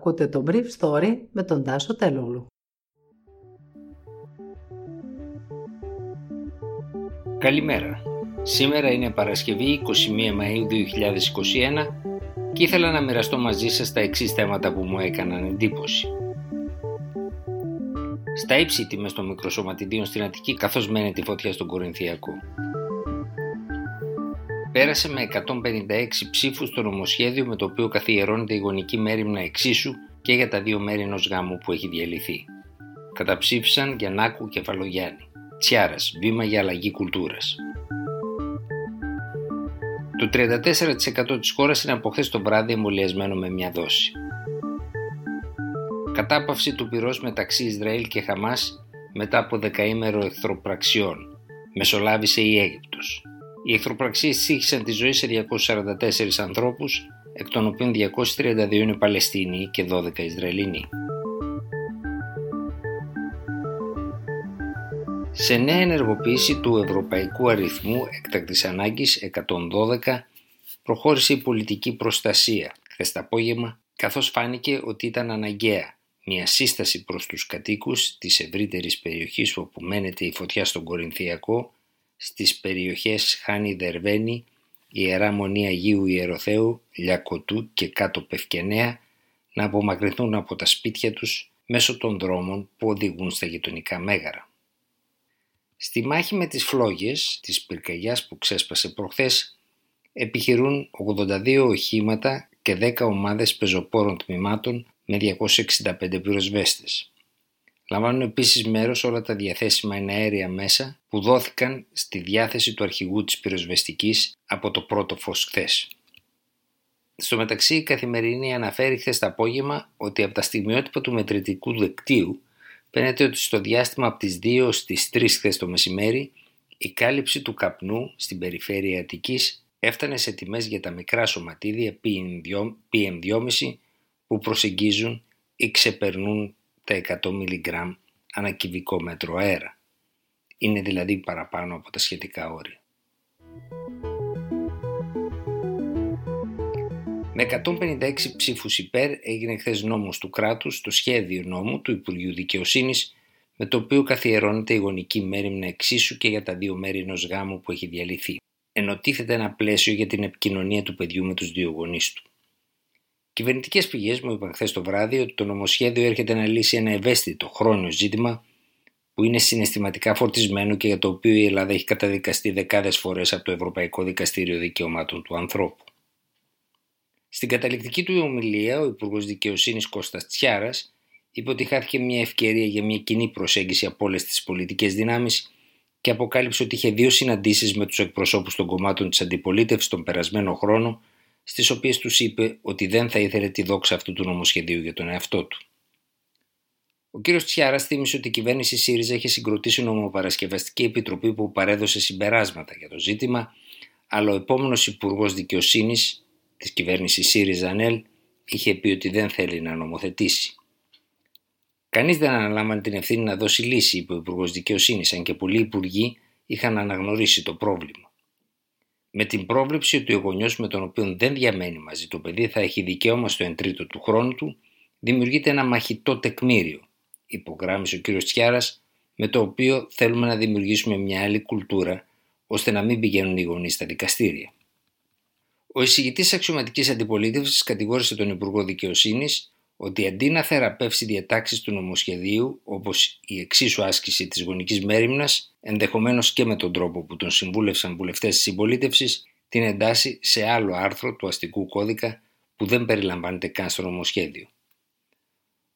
Ακούτε το Brief Story με τον Τάσο Τελούλου. Καλημέρα. Σήμερα είναι Παρασκευή 21 Μαΐου 2021 και ήθελα να μοιραστώ μαζί σας τα εξής θέματα που μου έκαναν εντύπωση. Στα ύψη τιμές των μικροσωματιδίων στην Αττική καθώς μένει τη φωτιά στον Κορινθιακό πέρασε με 156 ψήφους το νομοσχέδιο με το οποίο καθιερώνεται η γονική μέρημνα εξίσου και για τα δύο μέρη ενός γάμου που έχει διαλυθεί. Καταψήφισαν Γιαννάκου Κεφαλογιάννη. Τσιάρας, βήμα για αλλαγή κουλτούρας. Το 34% της χώρας είναι από χθες το βράδυ εμβολιασμένο με μια δόση. Κατάπαυση του πυρός μεταξύ Ισραήλ και Χαμάς μετά από δεκαήμερο εχθροπραξιών. Μεσολάβησε η Αίγυπτος. Οι εχθροπραξίες σύγχυσαν τη ζωή σε 244 ανθρώπους, εκ των οποίων 232 είναι Παλαιστίνοι και 12 Ισραηλινοί. Σε νέα ενεργοποίηση του Ευρωπαϊκού Αριθμού Εκτακτής Ανάγκης 112 προχώρησε η πολιτική προστασία χθες το απόγευμα καθώς φάνηκε ότι ήταν αναγκαία μια σύσταση προς τους κατοίκους της ευρύτερης περιοχής όπου μένεται η φωτιά στον Κορινθιακό στις περιοχές Χάνη Δερβένη, Ιερά Μονή Αγίου Ιεροθέου, Λιακωτού και κάτω Πευκενέα να απομακρυνθούν από τα σπίτια τους μέσω των δρόμων που οδηγούν στα γειτονικά μέγαρα. Στη μάχη με τις φλόγες της πυρκαγιάς που ξέσπασε προχθές επιχειρούν 82 οχήματα και 10 ομάδες πεζοπόρων τμήματων με 265 πυροσβέστες. Λαμβάνουν επίσης μέρος όλα τα διαθέσιμα εναέρια μέσα που δόθηκαν στη διάθεση του αρχηγού της πυροσβεστικής από το πρώτο φως χθες. Στο μεταξύ η Καθημερινή αναφέρει χθες το απόγευμα ότι από τα στιγμιότυπα του μετρητικού δεκτύου φαίνεται ότι στο διάστημα από τις 2 στις 3 χθες το μεσημέρι η κάλυψη του καπνού στην περιφέρεια Αττικής έφτανε σε τιμές για τα μικρά σωματίδια PM2,5 που προσεγγίζουν ή ξεπερνούν τα 100 μιλιγκράμμ ανά κυβικό μέτρο αέρα. Είναι δηλαδή παραπάνω από τα σχετικά όρια. Με 156 ψήφους υπέρ έγινε χθες νόμος του κράτους το σχέδιο νόμου του Υπουργείου Δικαιοσύνης με το οποίο καθιερώνεται η γονική μέρημνα εξίσου και για τα δύο μέρη ενός γάμου που έχει διαλυθεί. Ενωτίθεται ένα πλαίσιο για την επικοινωνία του παιδιού με τους δύο γονείς του. Κυβερνητικές πηγές μου είπαν χθες το βράδυ ότι το νομοσχέδιο έρχεται να λύσει ένα ευαίσθητο χρόνιο ζήτημα που είναι συναισθηματικά φορτισμένο και για το οποίο η Ελλάδα έχει καταδικαστεί δεκάδες φορές από το Ευρωπαϊκό Δικαστήριο Δικαιωμάτων του Ανθρώπου. Στην καταληκτική του ομιλία, ο Υπουργός Δικαιοσύνης Κώστας Τσιάρας είπε ότι χάθηκε μια ευκαιρία για μια κοινή προσέγγιση από όλες τις πολιτικές δυνάμεις και αποκάλυψε ότι είχε δύο συναντήσεις με τους εκπροσώπους των κομμάτων της αντιπολίτευσης τον περασμένο χρόνο στις οποίες τους είπε ότι δεν θα ήθελε τη δόξα αυτού του νομοσχεδίου για τον εαυτό του. Ο κ. Τσιάρας θύμισε ότι η κυβέρνηση ΣΥΡΙΖΑ είχε συγκροτήσει νομοπαρασκευαστική επιτροπή που παρέδωσε συμπεράσματα για το ζήτημα, αλλά ο επόμενος Υπουργός Δικαιοσύνης της κυβέρνησης ΣΥΡΙΖΑ ΑΝΕΛ είχε πει ότι δεν θέλει να νομοθετήσει. Κανείς δεν αναλάμβανε την ευθύνη να δώσει λύση, είπε ο Υπουργός Δικαιοσύνης, αν και πολλοί υπουργοί είχαν αναγνωρίσει το πρόβλημα με την πρόβλεψη ότι ο γονιός με τον οποίο δεν διαμένει μαζί το παιδί θα έχει δικαίωμα στο εν τρίτο του χρόνου του, δημιουργείται ένα μαχητό τεκμήριο, υπογράμμισε ο κ. Τσιάρας, με το οποίο θέλουμε να δημιουργήσουμε μια άλλη κουλτούρα, ώστε να μην πηγαίνουν οι γονείς στα δικαστήρια. Ο εισηγητής αξιωματικής αντιπολίτευσης κατηγόρησε τον Υπουργό Δικαιοσύνης ότι αντί να θεραπεύσει διατάξεις του νομοσχεδίου, όπως η εξίσου άσκηση της γονικής μέρημνας, ενδεχομένως και με τον τρόπο που τον συμβούλευσαν βουλευτές της συμπολίτευσης, την εντάσσει σε άλλο άρθρο του αστικού κώδικα που δεν περιλαμβάνεται καν στο νομοσχέδιο.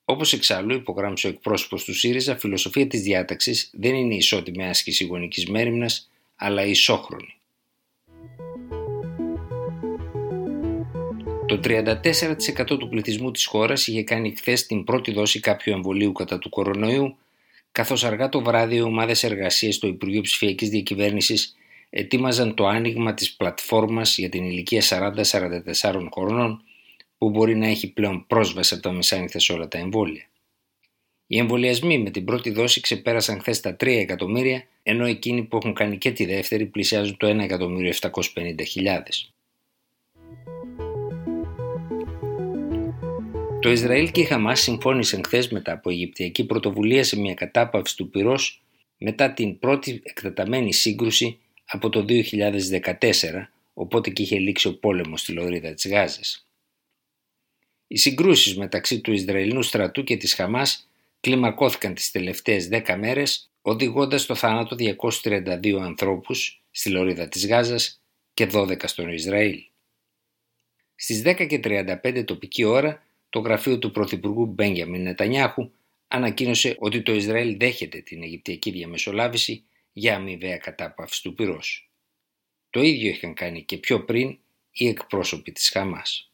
Όπως εξάλλου υπογράμμισε ο εκπρόσωπος του ΣΥΡΙΖΑ, φιλοσοφία της διάταξης δεν είναι ισότιμη άσκηση γονικής μέρημνας, αλλά ισόχρονη. Το 34% του πληθυσμού της χώρας είχε κάνει χθες την πρώτη δόση κάποιου εμβολίου κατά του κορονοϊού, καθώς αργά το βράδυ οι ομάδες εργασίας στο Υπουργείο Ψηφιακής Διακυβέρνησης ετοίμαζαν το άνοιγμα της πλατφόρμας για την ηλικία 40-44 χρονών που μπορεί να έχει πλέον πρόσβαση από τα μεσάνυχτα σε όλα τα εμβόλια. Οι εμβολιασμοί με την πρώτη δόση ξεπέρασαν χθες τα 3 εκατομμύρια, ενώ εκείνοι που έχουν κάνει και τη δεύτερη πλησιάζουν το 1.750.000. Το Ισραήλ και η Χαμάς συμφώνησαν χθες μετά από Αιγυπτιακή πρωτοβουλία σε μια κατάπαυση του πυρός μετά την πρώτη εκτεταμένη σύγκρουση από το 2014, οπότε και είχε λήξει ο πόλεμος στη λωρίδα της Γάζας. Οι συγκρούσεις μεταξύ του Ισραηλινού στρατού και της Χαμάς κλιμακώθηκαν τις τελευταίες 10 μέρες, οδηγώντας στο θάνατο 232 ανθρώπους στη λωρίδα της Γάζας και 12 στον Ισραήλ. Στις 10.35 τοπική ώρα, το γραφείο του Πρωθυπουργού Μπέγγιαμιν Νετανιάχου ανακοίνωσε ότι το Ισραήλ δέχεται την Αιγυπτιακή διαμεσολάβηση για αμοιβαία κατάπαυση του πυρός. Το ίδιο είχαν κάνει και πιο πριν οι εκπρόσωποι της Χαμάς.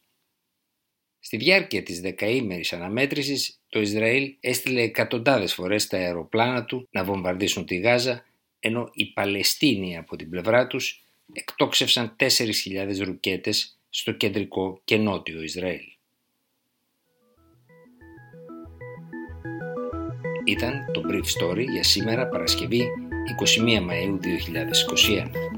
Στη διάρκεια της δεκαήμερης αναμέτρησης, το Ισραήλ έστειλε εκατοντάδες φορές τα αεροπλάνα του να βομβαρδίσουν τη Γάζα, ενώ οι Παλαιστίνοι από την πλευρά τους εκτόξευσαν 4.000 ρουκέτες στο κεντρικό και νότιο Ισραήλ. Ήταν το Brief Story για σήμερα Παρασκευή 21 Μαΐου 2021.